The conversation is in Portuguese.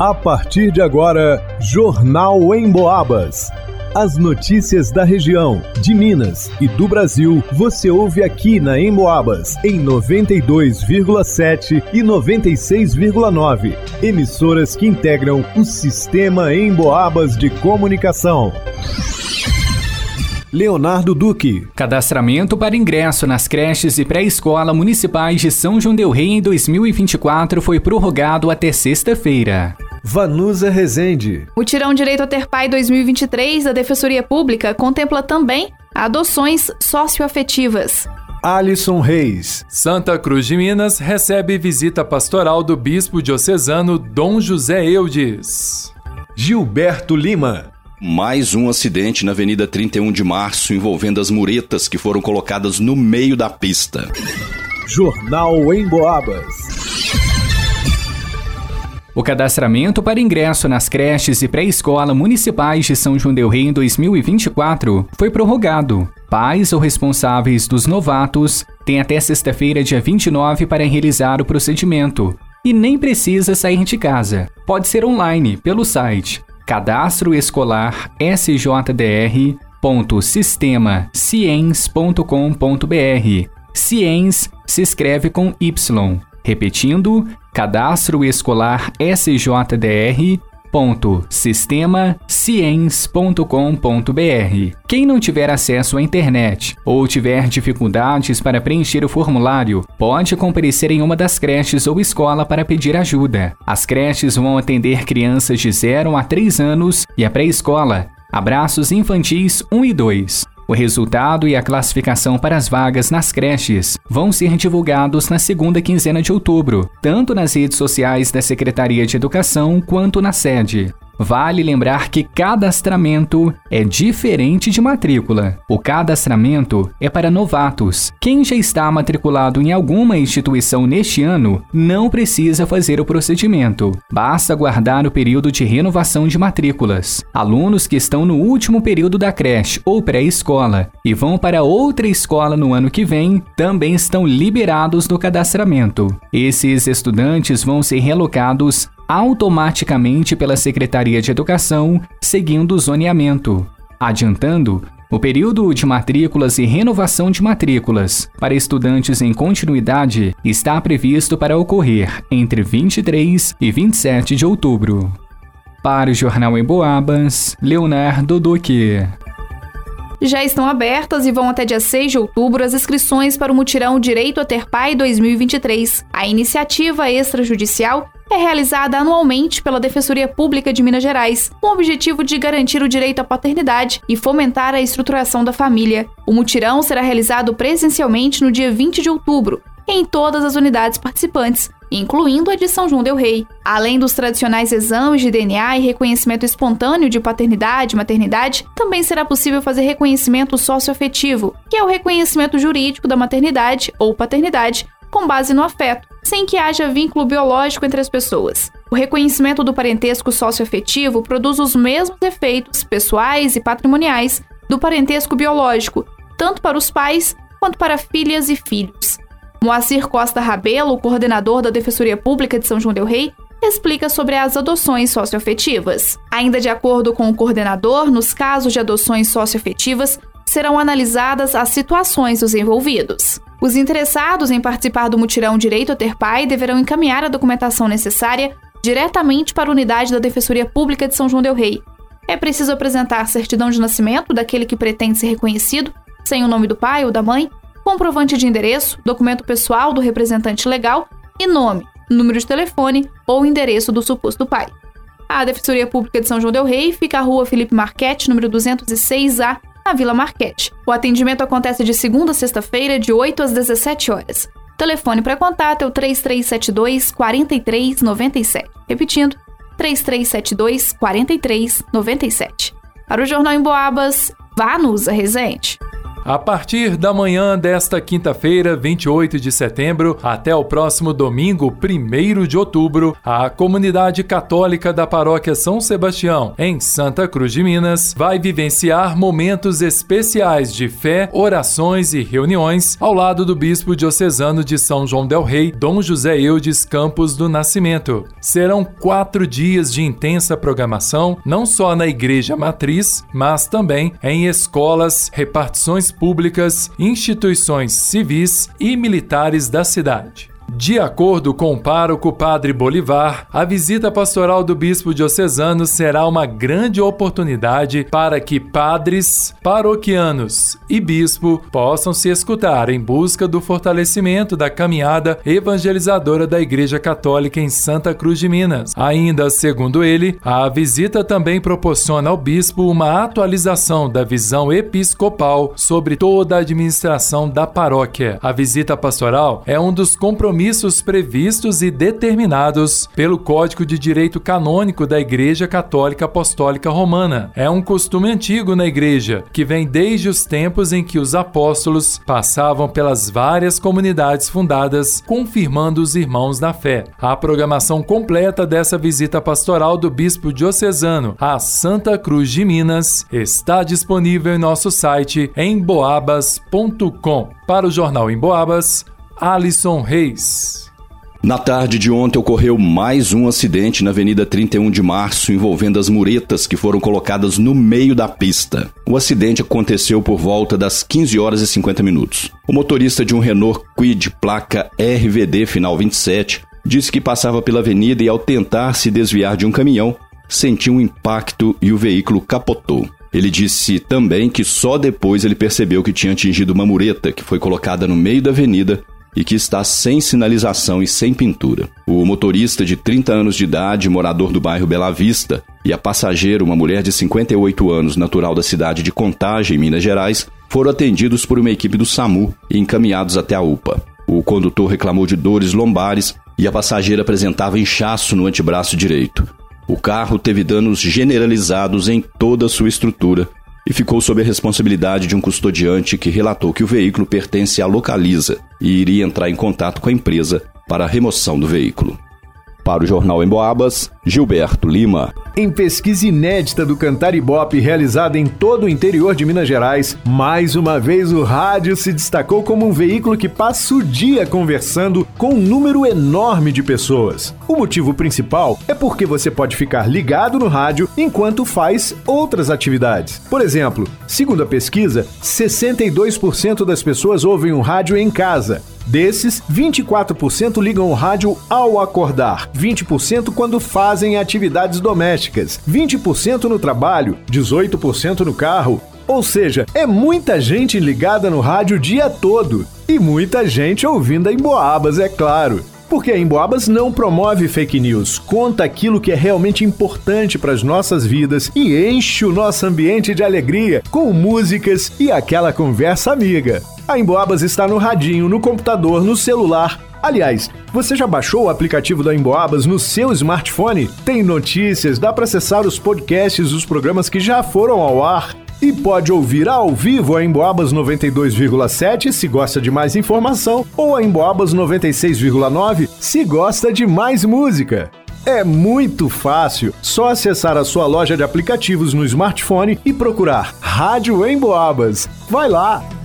A partir de agora, Jornal em Boabas. As notícias da região, de Minas e do Brasil, você ouve aqui na Emboabas, em 92,7 e 96,9. Emissoras que integram o sistema Emboabas de comunicação. Leonardo Duque. Cadastramento para ingresso nas creches e pré-escola municipais de São João del Rei em 2024 foi prorrogado até sexta-feira. Vanusa Rezende. O Tirão Direito a Ter Pai 2023 da Defensoria Pública contempla também adoções socioafetivas. Alisson Reis. Santa Cruz de Minas recebe visita pastoral do bispo diocesano Dom José Eudes. Gilberto Lima. Mais um acidente na Avenida 31 de Março envolvendo as muretas que foram colocadas no meio da pista. Jornal em Boabas. O cadastramento para ingresso nas creches e pré-escola municipais de São João del Rei em 2024 foi prorrogado. Pais ou responsáveis dos novatos têm até sexta-feira, dia 29, para realizar o procedimento. E nem precisa sair de casa. Pode ser online pelo site cadastro escolar sjdr.sistemaciens.com.br. Ciens se escreve com Y. Repetindo, cadastro escolar sjdr. Quem não tiver acesso à internet ou tiver dificuldades para preencher o formulário, pode comparecer em uma das creches ou escola para pedir ajuda. As creches vão atender crianças de 0 a 3 anos e a pré-escola, abraços infantis 1 e 2. O resultado e a classificação para as vagas nas creches vão ser divulgados na segunda quinzena de outubro, tanto nas redes sociais da Secretaria de Educação quanto na sede. Vale lembrar que cadastramento é diferente de matrícula. O cadastramento é para novatos. Quem já está matriculado em alguma instituição neste ano não precisa fazer o procedimento. Basta aguardar o período de renovação de matrículas. Alunos que estão no último período da creche ou pré-escola e vão para outra escola no ano que vem também estão liberados do cadastramento. Esses estudantes vão ser relocados automaticamente pela Secretaria de Educação, seguindo o zoneamento. Adiantando, o período de matrículas e renovação de matrículas para estudantes em continuidade está previsto para ocorrer entre 23 e 27 de outubro. Para o Jornal em Boabas, Leonardo Duque. Já estão abertas e vão até dia 6 de outubro as inscrições para o Mutirão Direito a Ter Pai 2023. A iniciativa extrajudicial é realizada anualmente pela Defensoria Pública de Minas Gerais, com o objetivo de garantir o direito à paternidade e fomentar a estruturação da família. O mutirão será realizado presencialmente no dia 20 de outubro, em todas as unidades participantes, incluindo a de São João del Rei. Além dos tradicionais exames de DNA e reconhecimento espontâneo de paternidade e maternidade, também será possível fazer reconhecimento socioafetivo, que é o reconhecimento jurídico da maternidade ou paternidade com base no afeto, sem que haja vínculo biológico entre as pessoas. O reconhecimento do parentesco socioafetivo produz os mesmos efeitos pessoais e patrimoniais do parentesco biológico, tanto para os pais quanto para filhas e filhos. Moacir Costa Rabelo, coordenador da Defensoria Pública de São João del Rei, explica sobre as adoções socioafetivas. Ainda de acordo com o coordenador, nos casos de adoções socioafetivas, serão analisadas as situações dos envolvidos. Os interessados em participar do mutirão Direito a Ter Pai deverão encaminhar a documentação necessária diretamente para a unidade da Defensoria Pública de São João del Rei. É preciso apresentar certidão de nascimento daquele que pretende ser reconhecido, sem o nome do pai ou da mãe, comprovante de endereço, documento pessoal do representante legal e nome, número de telefone ou endereço do suposto pai. A Defensoria Pública de São João del Rei fica à rua Felipe Marquete, número 206A, na Vila Marquete. O atendimento acontece de segunda a sexta-feira, de 8 às 17 horas. Telefone para contato é o 3372 4397. Repetindo, 3372 4397. Para o Jornal em Boabas, vá nos Resente. A partir da manhã desta quinta-feira, 28 de setembro, até o próximo domingo, 1 de outubro, a comunidade católica da paróquia São Sebastião, em Santa Cruz de Minas, vai vivenciar momentos especiais de fé, orações e reuniões ao lado do bispo diocesano de São João del Rei, Dom José Eudes Campos do Nascimento. Serão quatro dias de intensa programação, não só na igreja matriz, mas também em escolas, repartições públicas, instituições civis e militares da cidade. De acordo com o pároco Padre Bolivar, a visita pastoral do bispo diocesano será uma grande oportunidade para que padres, paroquianos e bispo possam se escutar em busca do fortalecimento da caminhada evangelizadora da Igreja Católica em Santa Cruz de Minas. Ainda segundo ele, a visita também proporciona ao bispo uma atualização da visão episcopal sobre toda a administração da paróquia. A visita pastoral é um dos compromissos compromissos previstos e determinados pelo Código de Direito Canônico da Igreja Católica Apostólica Romana. É um costume antigo na Igreja, que vem desde os tempos em que os apóstolos passavam pelas várias comunidades fundadas, confirmando os irmãos na fé. A programação completa dessa visita pastoral do Bispo Diocesano a Santa Cruz de Minas está disponível em nosso site em boabas.com. Para o Jornal em Boabas, Alisson Reis. Na tarde de ontem ocorreu mais um acidente na Avenida 31 de Março envolvendo as muretas que foram colocadas no meio da pista. O acidente aconteceu por volta das 15 horas e 50 minutos. O motorista de um Renault Kwid placa RVD final 27 disse que passava pela avenida e ao tentar se desviar de um caminhão, sentiu um impacto e o veículo capotou. Ele disse também que só depois ele percebeu que tinha atingido uma mureta que foi colocada no meio da avenida e que está sem sinalização e sem pintura. O motorista de 30 anos de idade, morador do bairro Bela Vista, e a passageira, uma mulher de 58 anos, natural da cidade de Contagem, Minas Gerais, foram atendidos por uma equipe do SAMU e encaminhados até a UPA. O condutor reclamou de dores lombares e a passageira apresentava inchaço no antebraço direito. O carro teve danos generalizados em toda a sua estrutura e ficou sob a responsabilidade de um custodiante que relatou que o veículo pertence à Localiza e iria entrar em contato com a empresa para a remoção do veículo. Para o Jornal em Boabas, Gilberto Lima. Em pesquisa inédita do Cantar Ibope realizada em todo o interior de Minas Gerais, mais uma vez o rádio se destacou como um veículo que passa o dia conversando com um número enorme de pessoas. O motivo principal é porque você pode ficar ligado no rádio enquanto faz outras atividades. Por exemplo, segundo a pesquisa, 62% das pessoas ouvem o rádio em casa. Desses, 24% ligam o rádio ao acordar, 20% quando fazem atividades domésticas, 20% no trabalho, 18% no carro. Ou seja, é muita gente ligada no rádio o dia todo. E muita gente ouvindo a Emboabas, é claro. Porque a Emboabas não promove fake news, conta aquilo que é realmente importante para as nossas vidas e enche o nosso ambiente de alegria com músicas e aquela conversa amiga. A Emboabas está no radinho, no computador, no celular. Aliás, você já baixou o aplicativo da Emboabas no seu smartphone? Tem notícias, dá para acessar os podcasts dos programas que já foram ao ar. E pode ouvir ao vivo a Emboabas 92,7 se gosta de mais informação, ou a Emboabas 96,9 se gosta de mais música. É muito fácil, só acessar a sua loja de aplicativos no smartphone e procurar Rádio Emboabas. Vai lá!